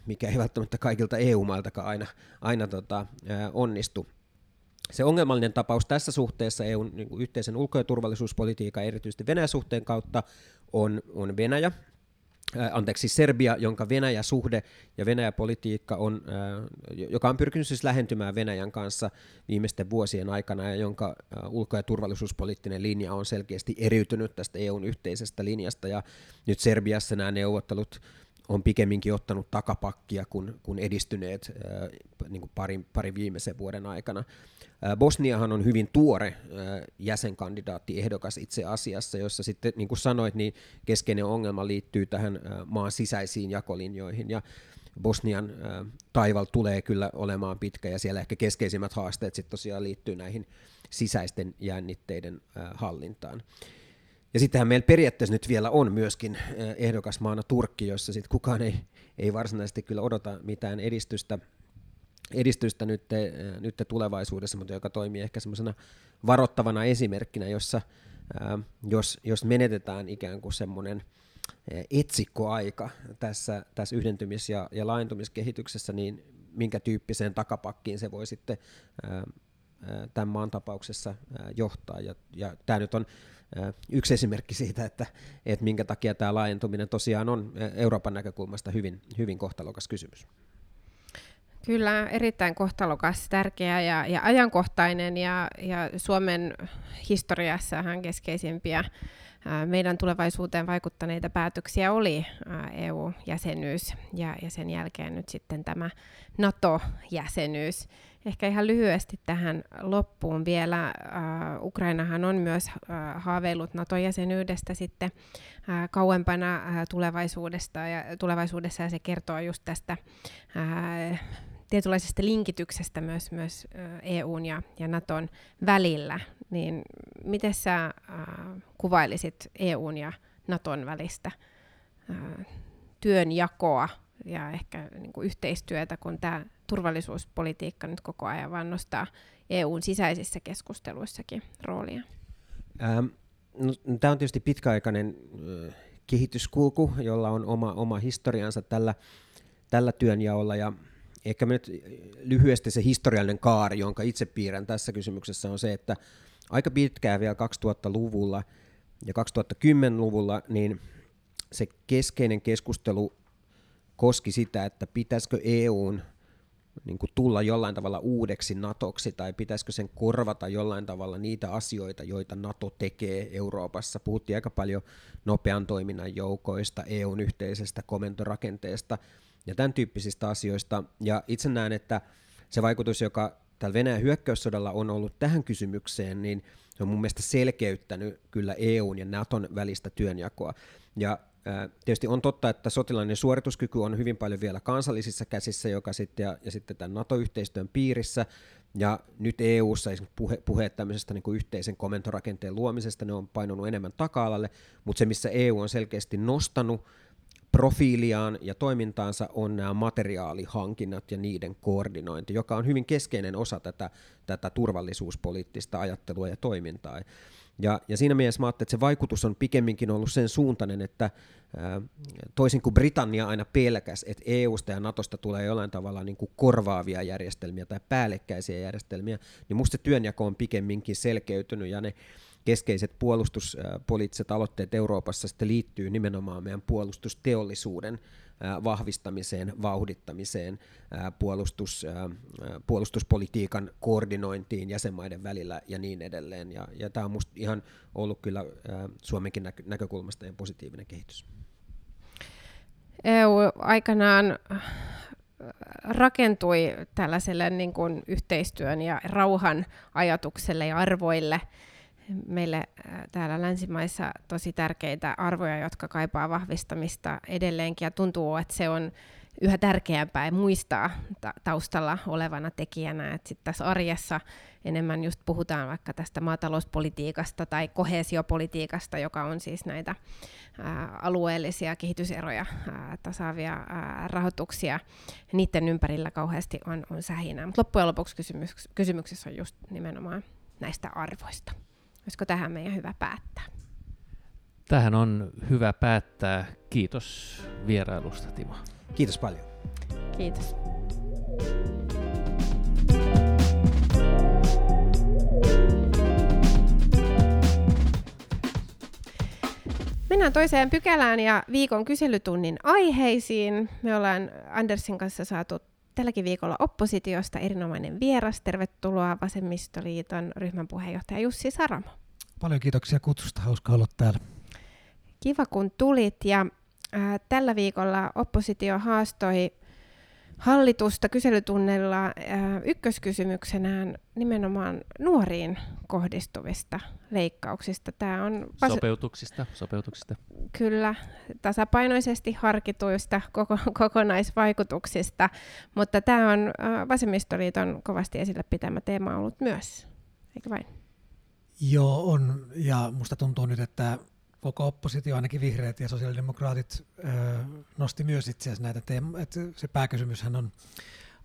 Speaker 2: mikä ei välttämättä kaikilta EU-mailtakaan aina, aina tota, onnistu. Se ongelmallinen tapaus tässä suhteessa EUn niin kuin yhteisen ulko- ja turvallisuuspolitiikan, erityisesti Venäjän suhteen kautta, on, on Venäjä, äh, anteeksi, Serbia, jonka Venäjä-suhde ja Venäjä-politiikka on, äh, joka on pyrkinyt siis lähentymään Venäjän kanssa viimeisten vuosien aikana ja jonka äh, ulko- ja turvallisuuspoliittinen linja on selkeästi eriytynyt tästä EUn yhteisestä linjasta. Ja nyt Serbiassa nämä neuvottelut on pikemminkin ottanut takapakkia kuin, kuin edistyneet äh, niin kuin parin, parin viimeisen vuoden aikana. Äh, Bosniahan on hyvin tuore äh, jäsenkandidaatti ehdokas itse asiassa, jossa sitten, niin kuin sanoit, niin keskeinen ongelma liittyy tähän äh, maan sisäisiin jakolinjoihin, ja Bosnian taival tulee kyllä olemaan pitkä, ja siellä ehkä keskeisimmät haasteet sitten tosiaan liittyy näihin sisäisten jännitteiden hallintaan. Ja sittenhän meillä periaatteessa nyt vielä on myöskin ehdokasmaana Turkki, jossa sitten kukaan ei, ei varsinaisesti kyllä odota mitään edistystä, edistystä nyt, nyt tulevaisuudessa, mutta joka toimii ehkä semmoisena varoittavana esimerkkinä, jossa jos, jos menetetään ikään kuin semmoinen etsikkoaika tässä, tässä yhdentymis- ja, ja laajentumiskehityksessä, niin minkä tyyppiseen takapakkiin se voi sitten tämän maan tapauksessa johtaa. Ja, ja tämä nyt on yksi esimerkki siitä, että, että minkä takia tämä laajentuminen tosiaan on Euroopan näkökulmasta hyvin, hyvin kohtalokas kysymys.
Speaker 3: Kyllä, erittäin kohtalokas, tärkeä ja, ja ajankohtainen ja, ja Suomen historiassahan keskeisimpiä meidän tulevaisuuteen vaikuttaneita päätöksiä oli EU-jäsenyys ja, ja sen jälkeen nyt sitten tämä NATO-jäsenyys. Ehkä ihan lyhyesti tähän loppuun vielä. Uh, Ukrainahan on myös uh, haaveillut NATO-jäsenyydestä sitten uh, kauempana uh, tulevaisuudesta ja, tulevaisuudessa, ja se kertoo just tästä uh, tietynlaisesta linkityksestä myös, myös EUn ja, ja Naton välillä. Niin miten sä uh, kuvailisit EUn ja Naton välistä uh, työnjakoa ja ehkä niin kuin yhteistyötä, kun tämä turvallisuuspolitiikka nyt koko ajan vaan nostaa EUn sisäisissä keskusteluissakin roolia?
Speaker 2: Ähm, no, tämä on tietysti pitkäaikainen äh, kehityskulku, jolla on oma, oma historiansa tällä, tällä työnjaolla. Ja ehkä nyt lyhyesti se historiallinen kaari, jonka itse piirrän tässä kysymyksessä, on se, että aika pitkään vielä 2000-luvulla ja 2010-luvulla, niin se keskeinen keskustelu koski sitä, että pitäisikö EUn niin kuin tulla jollain tavalla uudeksi NATOksi tai pitäisikö sen korvata jollain tavalla niitä asioita, joita NATO tekee Euroopassa. Puhuttiin aika paljon nopean toiminnan joukoista, EUn yhteisestä komentorakenteesta ja tämän tyyppisistä asioista. Ja itse näen, että se vaikutus, joka tällä Venäjän hyökkäyssodalla on ollut tähän kysymykseen, niin se on mun mielestä selkeyttänyt kyllä EUn ja NATOn välistä työnjakoa. Ja Tietysti on totta, että sotilainen suorituskyky on hyvin paljon vielä kansallisissa käsissä joka sitten, ja, ja sitten tämän NATO-yhteistyön piirissä, ja nyt EU-ssa puhe, puheet tämmöisestä niin kuin yhteisen komentorakenteen luomisesta, ne on painunut enemmän taka-alalle, mutta se, missä EU on selkeästi nostanut profiiliaan ja toimintaansa on nämä materiaalihankinnat ja niiden koordinointi, joka on hyvin keskeinen osa tätä, tätä turvallisuuspoliittista ajattelua ja toimintaa. Ja, ja siinä mielessä mä ajattelin, että se vaikutus on pikemminkin ollut sen suuntainen, että toisin kuin Britannia aina pelkäs, että EUsta ja Natosta tulee jollain tavalla niin kuin korvaavia järjestelmiä tai päällekkäisiä järjestelmiä, niin musta se työnjako on pikemminkin selkeytynyt ja ne keskeiset puolustuspoliittiset aloitteet Euroopassa sitten liittyy nimenomaan meidän puolustusteollisuuden vahvistamiseen, vauhdittamiseen, puolustus, puolustuspolitiikan koordinointiin jäsenmaiden välillä ja niin edelleen. Ja, ja tämä on minusta ihan ollut kyllä Suomenkin näkökulmasta ihan positiivinen kehitys.
Speaker 3: EU aikanaan rakentui tällaiselle niin kuin yhteistyön ja rauhan ajatukselle ja arvoille – meille äh, täällä länsimaissa tosi tärkeitä arvoja, jotka kaipaa vahvistamista edelleenkin, ja tuntuu, että se on yhä tärkeämpää muistaa ta- taustalla olevana tekijänä, sitten tässä arjessa enemmän just puhutaan vaikka tästä maatalouspolitiikasta tai kohesiopolitiikasta, joka on siis näitä ää, äh, alueellisia kehityseroja ää, äh, tasaavia ää, rahoituksia. Niiden ympärillä kauheasti on, on sähinää. Mutta loppujen lopuksi kysymyksessä on just nimenomaan näistä arvoista. Olisiko tähän meidän hyvä päättää?
Speaker 1: Tähän on hyvä päättää. Kiitos vierailusta, Timo.
Speaker 2: Kiitos paljon.
Speaker 3: Kiitos. Mennään toiseen pykälään ja viikon kyselytunnin aiheisiin. Me ollaan Andersin kanssa saatu tälläkin viikolla oppositiosta erinomainen vieras. Tervetuloa Vasemmistoliiton ryhmän puheenjohtaja Jussi Saramo.
Speaker 4: Paljon kiitoksia kutsusta, hauska olla täällä.
Speaker 3: Kiva kun tulit ja äh, tällä viikolla oppositio haastoi hallitusta kyselytunnella äh, ykköskysymyksenään nimenomaan nuoriin kohdistuvista leikkauksista.
Speaker 1: Tämä on vas- sopeutuksista, sopeutuksista.
Speaker 3: Kyllä, tasapainoisesti harkituista koko, kokonaisvaikutuksista, mutta tämä on äh, Vasemmistoliiton kovasti esille pitämä teema ollut myös, eikö vain?
Speaker 4: Joo, on. Ja musta tuntuu nyt, että koko oppositio, ainakin vihreät ja sosiaalidemokraatit, nosti myös itse asiassa näitä teemoja. Se pääkysymyshän on,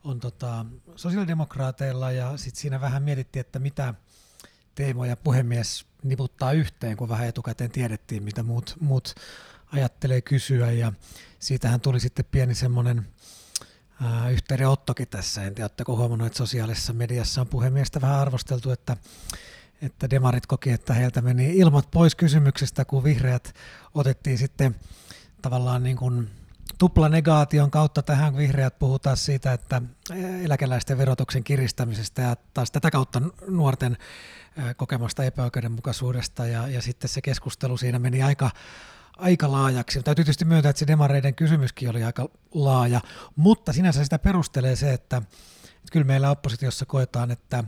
Speaker 4: on tota, sosiaalidemokraateilla ja sitten siinä vähän mietittiin, että mitä teemoja puhemies niputtaa yhteen, kun vähän etukäteen tiedettiin, mitä muut, muut ajattelee kysyä. Ja siitähän tuli sitten pieni semmoinen yhteydenottokin tässä. En tiedä, oletteko huomannut, että sosiaalisessa mediassa on puhemiestä vähän arvosteltu, että että demarit koki, että heiltä meni ilmat pois kysymyksestä, kun vihreät otettiin sitten tavallaan niin kuin tuplanegaation kautta tähän vihreät puhutaan siitä, että eläkeläisten verotuksen kiristämisestä ja taas tätä kautta nuorten kokemasta epäoikeudenmukaisuudesta ja, ja sitten se keskustelu siinä meni aika, aika laajaksi. Täytyy tietysti myöntää, että se demareiden kysymyskin oli aika laaja, mutta sinänsä sitä perustelee se, että, että kyllä meillä oppositiossa koetaan, että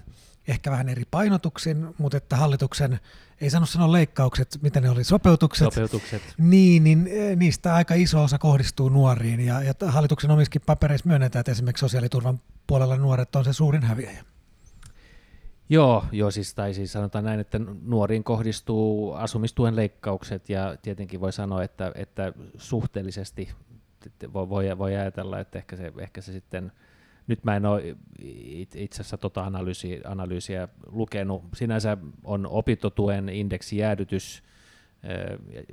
Speaker 4: ehkä vähän eri painotuksin, mutta että hallituksen, ei sano sanoa leikkaukset, mitä ne oli, sopeutukset,
Speaker 1: sopeutukset.
Speaker 4: Niin, niin eh, niistä aika iso osa kohdistuu nuoriin ja, ja hallituksen omissakin papereissa myönnetään, että esimerkiksi sosiaaliturvan puolella nuoret on se suurin häviäjä.
Speaker 1: Joo, joo siis, tai siis sanotaan näin, että nuoriin kohdistuu asumistuen leikkaukset ja tietenkin voi sanoa, että, että suhteellisesti voi, voi, voi ajatella, että ehkä se, ehkä se sitten – nyt mä en ole itse asiassa tota analyysiä, analyysiä lukenut. Sinänsä on opintotuen indeksijäädytys,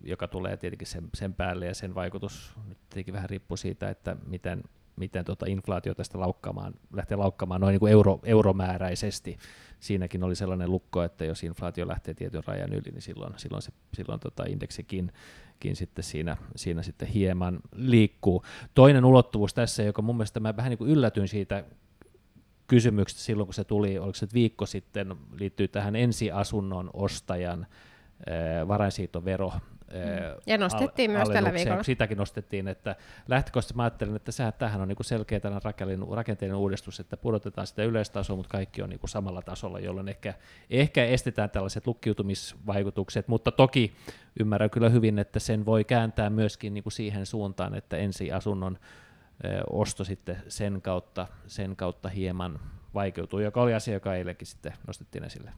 Speaker 1: joka tulee tietenkin sen, sen päälle ja sen vaikutus nyt tietenkin vähän riippuu siitä, että miten, miten tota inflaatio tästä laukkaamaan, lähtee laukkaamaan noin niin kuin euro, euromääräisesti. Siinäkin oli sellainen lukko, että jos inflaatio lähtee tietyn rajan yli, niin silloin, silloin, se, silloin tota indeksikin sitten siinä, siinä sitten hieman liikkuu. Toinen ulottuvuus tässä, joka mun mielestä mä vähän niin kuin yllätyin siitä kysymyksestä silloin, kun se tuli, oliko se viikko sitten, liittyy tähän ensiasunnon ostajan varainsiirtovero
Speaker 3: Mm. Ja nostettiin al- myös tällä viikolla.
Speaker 1: Sitäkin nostettiin, että lähtökohtaisesti mä ajattelin, että sehän, tähän on niinku selkeä tällainen rakenteellinen uudistus, että pudotetaan sitä yleistasoa, mutta kaikki on niinku samalla tasolla, jolloin ehkä, ehkä estetään tällaiset lukkiutumisvaikutukset, mutta toki ymmärrän kyllä hyvin, että sen voi kääntää myöskin niinku siihen suuntaan, että ensiasunnon osto sitten sen kautta, sen kautta hieman vaikeutuu, joka oli asia, joka eilenkin sitten nostettiin esille.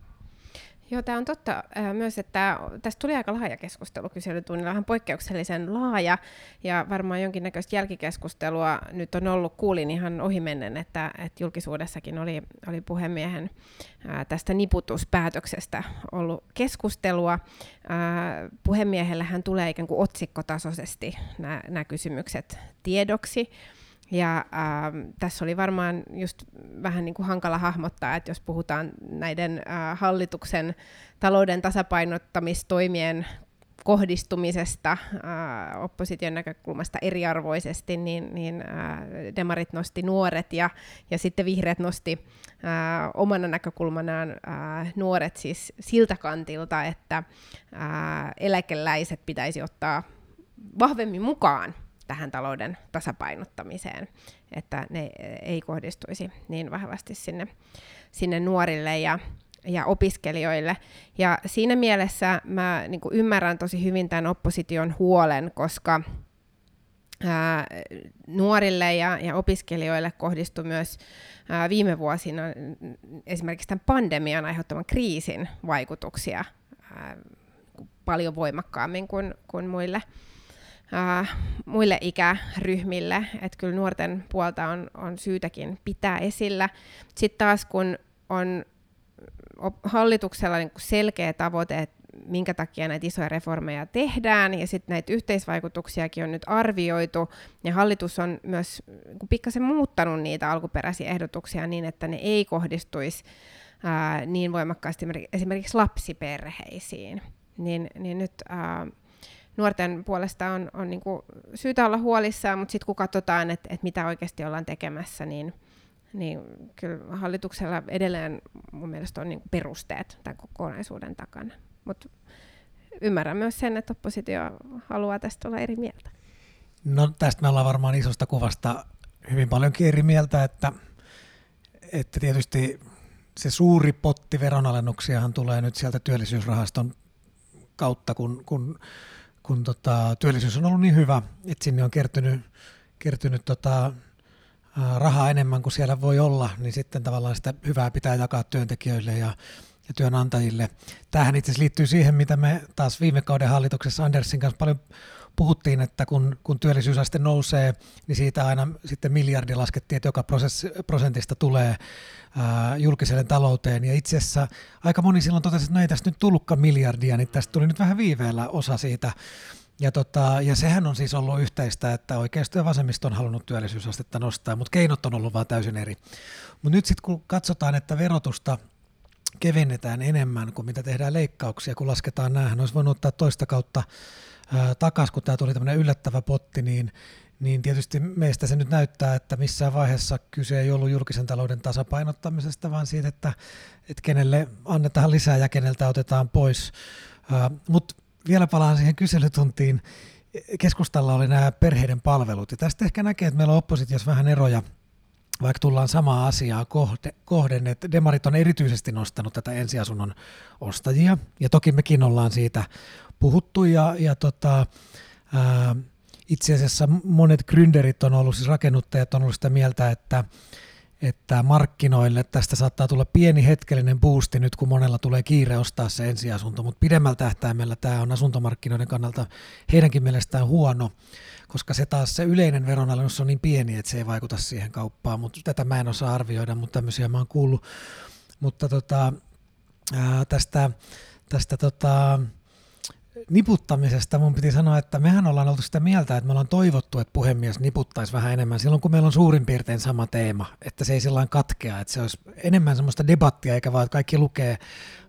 Speaker 3: Joo, tämä on totta äh, myös, että tästä tuli aika laaja keskustelu kyselytunnilla, vähän poikkeuksellisen laaja, ja varmaan jonkinnäköistä jälkikeskustelua nyt on ollut. Kuulin ihan ohimennen, että, että julkisuudessakin oli, oli puhemiehen äh, tästä niputuspäätöksestä ollut keskustelua. Äh, puhemiehelle hän tulee ikään kuin otsikkotasoisesti nämä kysymykset tiedoksi, ja ähm, tässä oli varmaan just vähän niin kuin hankala hahmottaa, että jos puhutaan näiden äh, hallituksen talouden tasapainottamistoimien kohdistumisesta äh, opposition näkökulmasta eriarvoisesti, niin, niin äh, demarit nosti nuoret ja, ja sitten vihreät nosti äh, omana näkökulmanaan äh, nuoret siis siltä kantilta, että äh, eläkeläiset pitäisi ottaa vahvemmin mukaan tähän talouden tasapainottamiseen, että ne ei kohdistuisi niin vahvasti sinne, sinne nuorille ja, ja opiskelijoille. Ja siinä mielessä mä niin ymmärrän tosi hyvin tämän opposition huolen, koska ää, nuorille ja, ja opiskelijoille kohdistui myös ää, viime vuosina esimerkiksi tämän pandemian aiheuttaman kriisin vaikutuksia ää, paljon voimakkaammin kuin, kuin muille äh, muille ikäryhmille, että kyllä nuorten puolta on, on syytäkin pitää esillä. Sitten taas kun on hallituksella niin selkeä tavoite, että minkä takia näitä isoja reformeja tehdään, ja sitten näitä yhteisvaikutuksiakin on nyt arvioitu, ja hallitus on myös niin pikkasen muuttanut niitä alkuperäisiä ehdotuksia niin, että ne ei kohdistuisi ää, niin voimakkaasti esimerkiksi lapsiperheisiin. Niin, niin nyt ää, nuorten puolesta on, on niin kuin syytä olla huolissaan, mutta sitten kun katsotaan, että, että mitä oikeasti ollaan tekemässä, niin, niin kyllä hallituksella edelleen mun mielestä on niin kuin perusteet tämän kokonaisuuden takana. Mutta ymmärrän myös sen, että oppositio haluaa tästä olla eri mieltä.
Speaker 4: No tästä me ollaan varmaan isosta kuvasta hyvin paljonkin eri mieltä, että, että tietysti se suuri potti veronalennuksiahan tulee nyt sieltä työllisyysrahaston kautta, kun, kun kun tota, työllisyys on ollut niin hyvä, että sinne on kertynyt, kertynyt tota, rahaa enemmän kuin siellä voi olla, niin sitten tavallaan sitä hyvää pitää jakaa työntekijöille ja, ja työnantajille. Tähän itse asiassa liittyy siihen, mitä me taas viime kauden hallituksessa Andersin kanssa paljon puhuttiin, että kun, kun työllisyysaste nousee, niin siitä aina sitten miljardi laskettiin, että joka prosentista tulee ää, julkiselle talouteen. Ja itse asiassa aika moni silloin totesi, että no ei tästä nyt tullutkaan miljardia, niin tästä tuli nyt vähän viiveellä osa siitä. Ja, tota, ja sehän on siis ollut yhteistä, että oikeisto ja vasemmisto on halunnut työllisyysastetta nostaa, mutta keinot on ollut vaan täysin eri. Mutta nyt sitten kun katsotaan, että verotusta kevennetään enemmän kuin mitä tehdään leikkauksia, kun lasketaan näähän, olisi voinut ottaa toista kautta takaisin, kun tämä tuli tämmöinen yllättävä potti, niin, niin tietysti meistä se nyt näyttää, että missään vaiheessa kyse ei ollut julkisen talouden tasapainottamisesta, vaan siitä, että, että kenelle annetaan lisää ja keneltä otetaan pois. Mutta vielä palaan siihen kyselytuntiin. Keskustalla oli nämä perheiden palvelut, ja tästä ehkä näkee, että meillä on oppositiossa vähän eroja, vaikka tullaan samaa asiaa kohden, että demarit on erityisesti nostanut tätä ensiasunnon ostajia, ja toki mekin ollaan siitä puhuttu ja, ja tota, ää, itse asiassa monet gründerit on ollut, siis rakennuttajat on ollut sitä mieltä, että, että markkinoille tästä saattaa tulla pieni hetkellinen boosti nyt, kun monella tulee kiire ostaa se ensiasunto, mutta pidemmällä tähtäimellä tämä on asuntomarkkinoiden kannalta heidänkin mielestään huono, koska se taas se yleinen veronalennus on niin pieni, että se ei vaikuta siihen kauppaan, mutta tätä mä en osaa arvioida, mutta tämmöisiä mä oon kuullut. Mutta tota, ää, tästä, tästä tota, niputtamisesta mun piti sanoa, että mehän ollaan oltu sitä mieltä, että me ollaan toivottu, että puhemies niputtaisi vähän enemmän silloin, kun meillä on suurin piirtein sama teema, että se ei sillä katkea, että se olisi enemmän semmoista debattia, eikä vaan, että kaikki lukee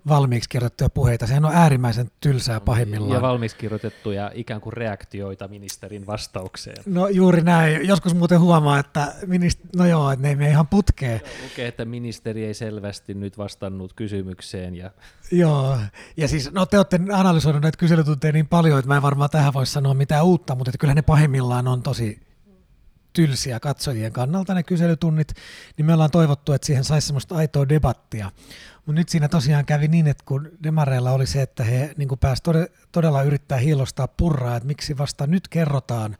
Speaker 4: valmiiksi kirjoitettuja puheita. Sehän on äärimmäisen tylsää pahimmillaan.
Speaker 1: Ja valmiiksi kirjoitettuja ikään kuin reaktioita ministerin vastaukseen.
Speaker 4: No juuri näin. Joskus muuten huomaa, että minist- no joo, että ne ei ihan putkee.
Speaker 1: Lukee, että ministeri ei selvästi nyt vastannut kysymykseen. Ja...
Speaker 4: Joo, ja siis no te olette analysoineet näitä kyselytunteja niin paljon, että mä en varmaan tähän voi sanoa mitään uutta, mutta että kyllä ne pahimmillaan on tosi tylsiä katsojien kannalta ne kyselytunnit, niin me ollaan toivottu, että siihen saisi semmoista aitoa debattia. Mutta nyt siinä tosiaan kävi niin, että kun demareilla oli se, että he niin pääsivät todella yrittää hiilostaa purraa, että miksi vasta nyt kerrotaan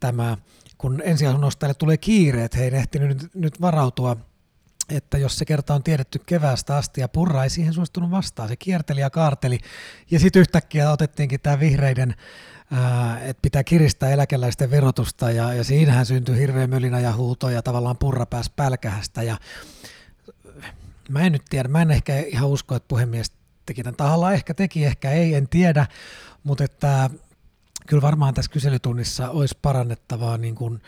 Speaker 4: tämä, kun ensiasunnostajille tulee kiire, että he ei ehtinyt nyt, nyt varautua että jos se kerta on tiedetty keväästä asti ja Purra ei siihen suostunut vastaan, se kierteli ja kaarteli ja sitten yhtäkkiä otettiinkin tämä vihreiden että pitää kiristää eläkeläisten verotusta ja, ja siinähän syntyi hirveä mölinä ja huuto ja tavallaan purra pääsi pälkähästä ja mä en nyt tiedä, mä en ehkä ihan usko, että puhemies teki tämän tahalla, ehkä teki, ehkä ei, en tiedä, mutta että kyllä varmaan tässä kyselytunnissa olisi parannettavaa niin kuin,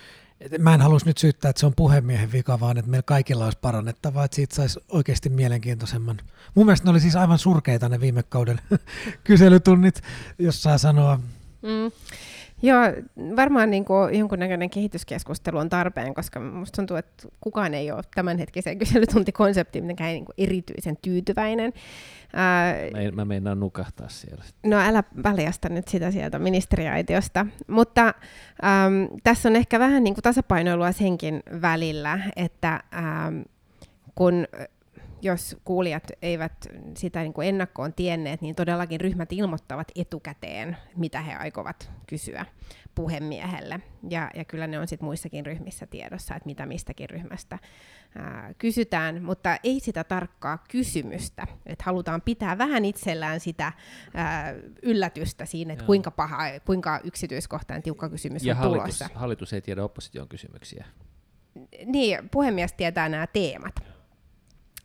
Speaker 4: Mä en halus nyt syyttää, että se on puhemiehen vika, vaan että meillä kaikilla olisi parannettavaa, että siitä saisi oikeasti mielenkiintoisemman. Mun mielestä ne oli siis aivan surkeita ne viime kauden kyselytunnit, jos saa sanoa. Mm.
Speaker 3: Joo, varmaan niin kuin jonkunnäköinen kehityskeskustelu on tarpeen, koska minusta tuntuu, että kukaan ei ole tämänhetkiseen kyselytuntikonseptiin mitenkään niin kuin erityisen tyytyväinen.
Speaker 1: Mä, mä meinaan nukahtaa siellä.
Speaker 3: No älä väljästä nyt sitä sieltä ministeriaitiosta. Mutta äm, tässä on ehkä vähän niin kuin tasapainoilua senkin välillä, että äm, kun jos kuulijat eivät sitä niin kuin ennakkoon tienneet, niin todellakin ryhmät ilmoittavat etukäteen, mitä he aikovat kysyä puhemiehelle. Ja, ja kyllä ne on sitten muissakin ryhmissä tiedossa, että mitä mistäkin ryhmästä ää, kysytään, mutta ei sitä tarkkaa kysymystä. Että halutaan pitää vähän itsellään sitä ää, yllätystä siinä, että kuinka paha, kuinka yksityiskohtainen tiukka kysymys
Speaker 1: ja
Speaker 3: on
Speaker 1: hallitus,
Speaker 3: tulossa.
Speaker 1: hallitus ei tiedä opposition kysymyksiä.
Speaker 3: Niin, puhemies tietää nämä teemat.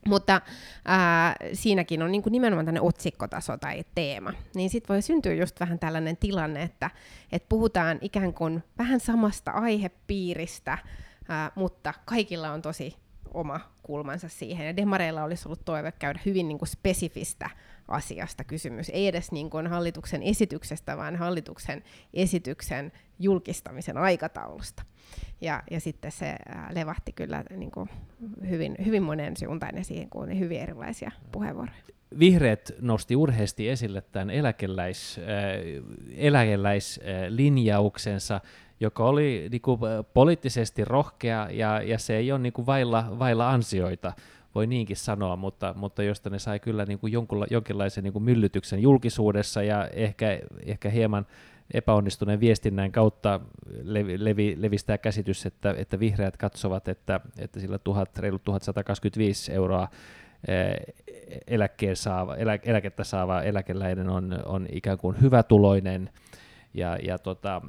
Speaker 3: Mutta ää, siinäkin on niin kuin nimenomaan tämmöinen otsikkotaso tai teema. Niin sitten voi syntyä just vähän tällainen tilanne, että, että puhutaan ikään kuin vähän samasta aihepiiristä, ää, mutta kaikilla on tosi oma kulmansa siihen. Ja demareilla olisi ollut toive käydä hyvin niin kuin spesifistä asiasta kysymys. Ei edes niin kuin hallituksen esityksestä, vaan hallituksen esityksen julkistamisen aikataulusta. Ja, ja sitten se levahti kyllä niin kuin hyvin, hyvin monen suuntaan ja siihen kuuli hyvin erilaisia puheenvuoroja.
Speaker 1: Vihreät nosti urheasti esille tämän eläkeläis, äh, eläkeläislinjauksensa, joka oli niin kuin, poliittisesti rohkea ja, ja se ei ole niin kuin vailla, vailla ansioita, voi niinkin sanoa, mutta, mutta josta ne sai kyllä niin kuin jonkunla, jonkinlaisen niin kuin myllytyksen julkisuudessa ja ehkä, ehkä hieman epäonnistuneen viestinnän kautta levi, levi, levistää käsitys, että, että vihreät katsovat, että, että sillä tuhat, reilut 1125 euroa eh, eläkkeen saava, elä, eläkettä saava eläkeläinen on, on ikään kuin hyvätuloinen. Ja, ja, tota,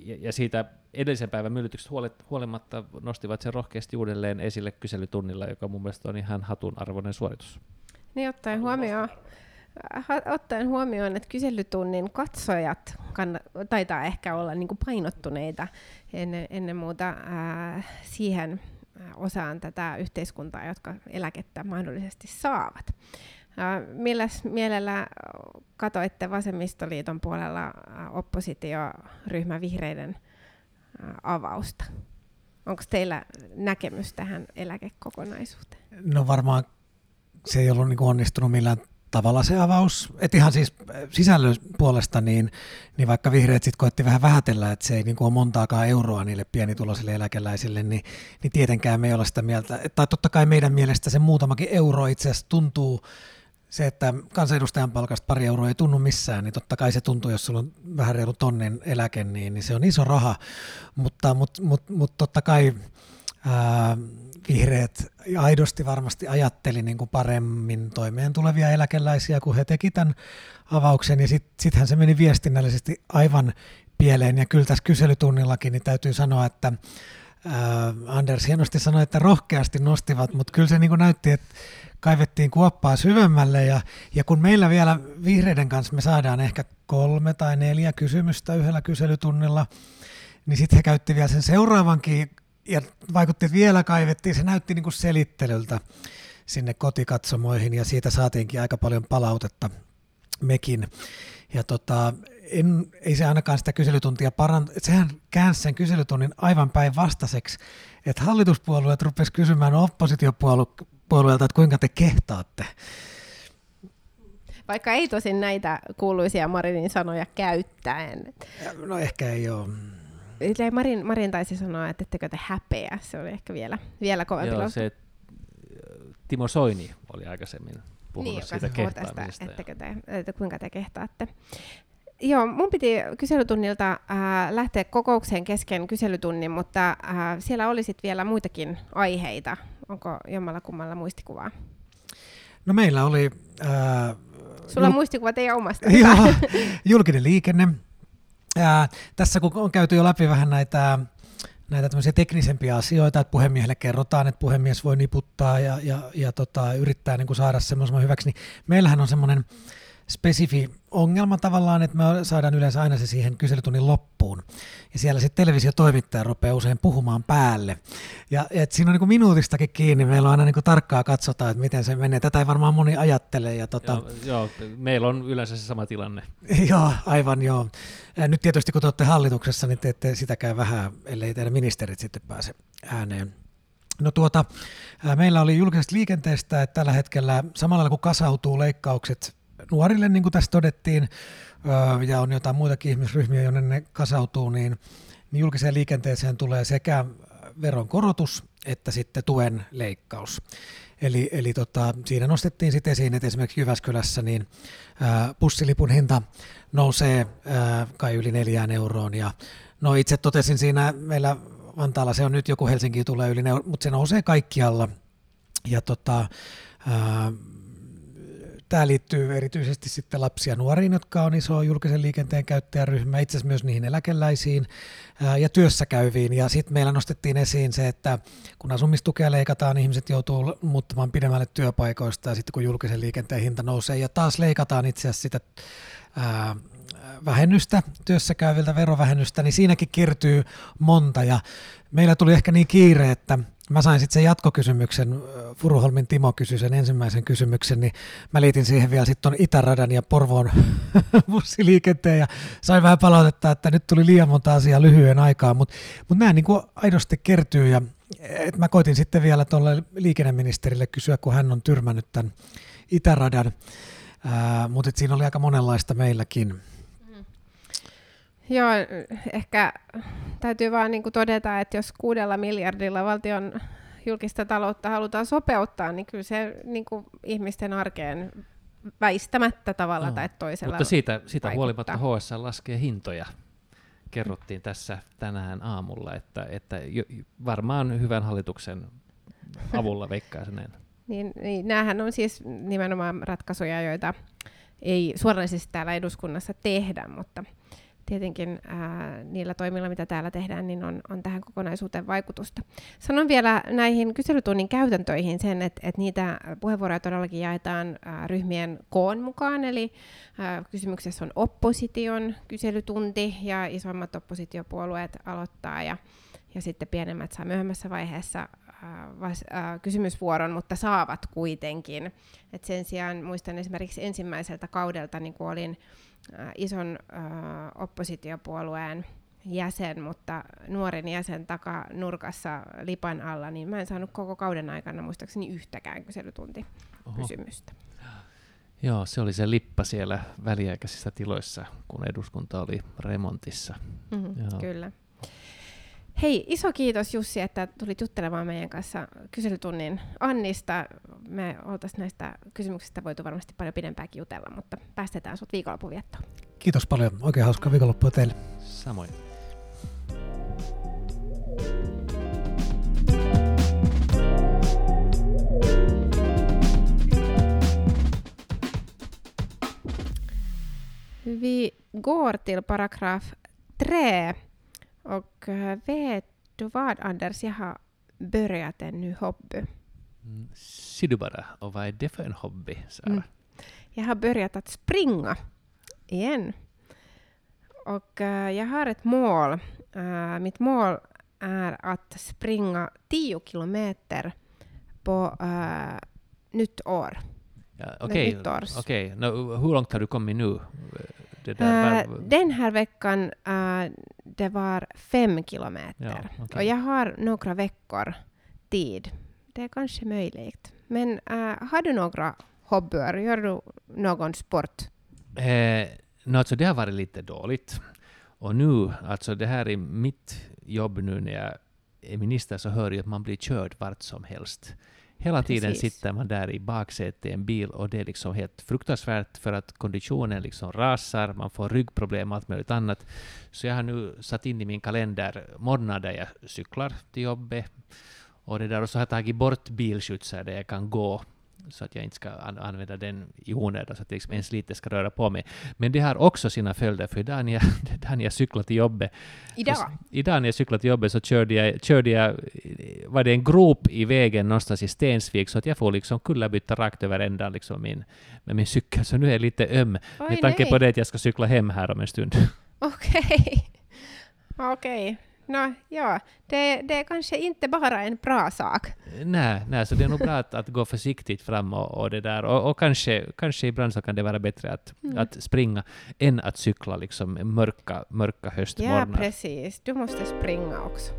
Speaker 1: ja, ja siitä edellisen päivän myllytyksestä huolimatta nostivat sen rohkeasti uudelleen esille kyselytunnilla, joka mun mielestä on ihan hatun arvoinen suoritus.
Speaker 3: Niin ottaen huomioon, ottaen huomioon, että kyselytunnin katsojat taitaa ehkä olla niin kuin painottuneita ennen, ennen muuta ää, siihen osaan tätä yhteiskuntaa, jotka eläkettä mahdollisesti saavat. Ää, milläs mielellä katoitte Vasemmistoliiton puolella oppositioryhmä vihreiden avausta? Onko teillä näkemys tähän eläkekokonaisuuteen?
Speaker 4: No varmaan se ei ollut niin onnistunut millään tavalla se avaus, että ihan siis äh, sisällön puolesta, niin, niin vaikka vihreät sitten koetti vähän vähätellä, että se ei niin kuin ole montaakaan euroa niille pienituloisille eläkeläisille, niin, niin tietenkään me ei olla sitä mieltä, tai totta kai meidän mielestä se muutamakin euro itse asiassa tuntuu, se, että kansanedustajan palkasta pari euroa ei tunnu missään, niin totta kai se tuntuu, jos sulla on vähän reilu tonnin eläke, niin, niin se on iso raha, mutta mut, mut, mut totta kai ää, vihreät aidosti varmasti ajatteli niin kuin paremmin toimeen tulevia eläkeläisiä, kun he teki tämän avauksen, ja sittenhän sit se meni viestinnällisesti aivan pieleen, ja kyllä tässä kyselytunnillakin niin täytyy sanoa, että Anders hienosti sanoi, että rohkeasti nostivat, mutta kyllä se niin kuin näytti, että kaivettiin kuoppaa syvemmälle ja, ja kun meillä vielä vihreiden kanssa me saadaan ehkä kolme tai neljä kysymystä yhdellä kyselytunnilla, niin sitten he käytti vielä sen seuraavankin ja vaikutti, että vielä kaivettiin, se näytti niin kuin selittelyltä sinne kotikatsomoihin ja siitä saatiinkin aika paljon palautetta mekin. Ja tota, en, ei se ainakaan sitä kyselytuntia paranta, sehän käänsi sen kyselytunnin aivan päinvastaiseksi, että hallituspuolueet rupesivat kysymään oppositiopuolueelta, että kuinka te kehtaatte.
Speaker 3: Vaikka ei tosin näitä kuuluisia Marinin sanoja käyttäen.
Speaker 4: No ehkä ei ole.
Speaker 3: Marin, Marin taisi sanoa, että ettekö te häpeä. Se oli ehkä vielä, vielä kovempi
Speaker 1: Joo, se, Timo Soini oli aikaisemmin puhunut niin, siitä kehtaamisesta.
Speaker 3: Tästä, te, että kuinka te kehtaatte. Joo, mun piti kyselytunnilta äh, lähteä kokoukseen kesken kyselytunnin, mutta äh, siellä oli sit vielä muitakin aiheita. Onko jommalla kummalla muistikuvaa?
Speaker 4: No meillä oli...
Speaker 3: Äh, Sulla on muistikuva teidän omasta.
Speaker 4: Joo, julkinen liikenne. Äh, tässä kun on käyty jo läpi vähän näitä näitä teknisempiä asioita, että puhemiehelle kerrotaan, että puhemies voi niputtaa ja, ja, ja tota, yrittää niin kuin saada semmoisen hyväksi, niin meillähän on semmoinen spesifi ongelma tavallaan, että me saadaan yleensä aina se siihen kyselytunnin loppuun. Ja siellä sitten televisiotoimittaja rupeaa usein puhumaan päälle. Ja et siinä on niin kuin minuutistakin kiinni, meillä on aina niin kuin tarkkaa katsotaan, että miten se menee. Tätä ei varmaan moni ajattele. Ja tota...
Speaker 1: joo, joo, meillä on yleensä se sama tilanne.
Speaker 4: joo, aivan joo. Nyt tietysti kun te olette hallituksessa, niin te ette sitäkään vähän, ellei teidän ministerit sitten pääse ääneen. No tuota, meillä oli julkisesta liikenteestä, että tällä hetkellä samalla kun kasautuu leikkaukset nuorille, niin kuin tässä todettiin, ja on jotain muitakin ihmisryhmiä, jonne ne kasautuu, niin, niin julkiseen liikenteeseen tulee sekä veronkorotus että sitten tuen leikkaus. Eli, eli tota, siinä nostettiin sitten esiin, että esimerkiksi Jyväskylässä niin ää, bussilipun hinta nousee ää, kai yli neljään euroon. Ja no itse totesin siinä, meillä Vantaalla se on nyt joku Helsinki tulee yli, mutta se nousee kaikkialla. Ja tota, ää, Tämä liittyy erityisesti sitten lapsia nuoriin, jotka on iso julkisen liikenteen käyttäjäryhmä, itse asiassa myös niihin eläkeläisiin ja työssä käyviin. Ja sitten meillä nostettiin esiin se, että kun asumistukea leikataan, niin ihmiset joutuu muuttamaan pidemmälle työpaikoista ja sitten kun julkisen liikenteen hinta nousee ja taas leikataan itse asiassa sitä ää, vähennystä, työssä käyviltä verovähennystä, niin siinäkin kertyy monta. Ja meillä tuli ehkä niin kiire, että mä sain sitten sen jatkokysymyksen, Furuholmin Timo kysyi sen ensimmäisen kysymyksen, niin mä liitin siihen vielä sitten Itäradan ja Porvoon bussiliikenteen ja sain vähän palautetta, että nyt tuli liian monta asiaa lyhyen aikaa, mutta mut nämä niin aidosti kertyy ja et mä koitin sitten vielä tuolle liikenneministerille kysyä, kun hän on tyrmännyt tämän Itäradan, mutta siinä oli aika monenlaista meilläkin.
Speaker 3: Joo, ehkä täytyy vaan niin todeta, että jos kuudella miljardilla valtion julkista taloutta halutaan sopeuttaa, niin kyllä se niin kuin ihmisten arkeen väistämättä tavalla no, tai toisella
Speaker 1: Mutta siitä, siitä huolimatta HS laskee hintoja. Kerrottiin tässä tänään aamulla, että, että varmaan hyvän hallituksen avulla veikkaisen.
Speaker 3: niin, niin, näähän on siis nimenomaan ratkaisuja, joita ei suoranaisesti täällä eduskunnassa tehdä, mutta tietenkin ää, niillä toimilla, mitä täällä tehdään, niin on, on tähän kokonaisuuteen vaikutusta. Sanon vielä näihin kyselytunnin käytäntöihin sen, että, että niitä puheenvuoroja todellakin jaetaan ää, ryhmien koon mukaan, eli ää, kysymyksessä on opposition kyselytunti, ja isommat oppositiopuolueet aloittaa, ja, ja sitten pienemmät saa myöhemmässä vaiheessa vas, äh, kysymysvuoron, mutta saavat kuitenkin. Et sen sijaan muistan esimerkiksi ensimmäiseltä kaudelta, niin kun olin äh, ison äh, oppositiopuolueen jäsen, mutta nuoren jäsen takanurkassa lipan alla, niin mä en saanut koko kauden aikana muistaakseni yhtäkään kyselytuntikysymystä.
Speaker 1: Joo, se oli se lippa siellä väliaikaisissa tiloissa, kun eduskunta oli remontissa.
Speaker 3: Mm-hmm, Joo. Kyllä. Hei, iso kiitos Jussi, että tulit juttelemaan meidän kanssa kyselytunnin Annista. Me oltaisiin näistä kysymyksistä voitu varmasti paljon pidempääkin jutella, mutta päästetään sut viikonloppuviettoon.
Speaker 4: Kiitos paljon. Oikein hauskaa viikonloppua teille.
Speaker 1: Samoin.
Speaker 3: Vi går till paragraf 3 Och vet du vad Anders, jag har börjat en ny hobby.
Speaker 1: Mm, Ser du bara, och vad är det för en hobby, Sara?
Speaker 3: Mm. Jag har börjat att springa igen. Och eh, jag har ett mål. Eh, mitt mål är att springa 10 kilometer på eh, nytt år.
Speaker 1: Ja, Okej, okej. Nå, hur långt har du kommit nu? Det där, vad-
Speaker 3: den här veckan eh, det var fem kilometer.
Speaker 1: Ja, okej.
Speaker 3: Och jag har några veckor tid. Det är kanske möjligt. Men eh, har du några hobbyer? Gör du någon sport?
Speaker 1: Eh, no, alltså det har varit lite dåligt. Och nu, alltså det här är mitt jobb nu när jag är minister, så hör jag att man blir körd vart som helst. Hela tiden
Speaker 3: Precis.
Speaker 1: sitter man där i baksätet i en bil och det är liksom helt fruktansvärt för att konditionen liksom rasar, man får ryggproblem och allt möjligt annat. Så jag har nu satt in i min kalender morgnar där jag cyklar till jobbet och det där och så har jag tagit bort bilskjutsar där jag kan gå så att jag inte ska an- använda den i onödan, så att jag liksom ens lite ska röra på mig. Men det har också sina följder, för idag när jag, idag när jag cyklar till jobbet,
Speaker 3: Idag?
Speaker 1: så, idag när jag cyklade till jobbet så körde jag, körde jag, var det en grop i vägen någonstans i Stensvik, så att jag får liksom kullerbytta rakt över ändan liksom min, med min cykel, så nu är jag lite öm,
Speaker 3: Oj,
Speaker 1: med tanke
Speaker 3: nej.
Speaker 1: på det att jag ska cykla hem här om en stund.
Speaker 3: Okej. Okej. Nå, ja, det, det är kanske inte bara en bra sak.
Speaker 1: Nej, nej, så det är nog bra att, att gå försiktigt fram och, och det där. Och, och kanske, kanske ibland så kan det vara bättre att,
Speaker 3: Mm.
Speaker 1: att springa än att cykla liksom mörka, mörka
Speaker 3: Ja,
Speaker 1: höstmorgnar.
Speaker 3: precis. Du måste springa också.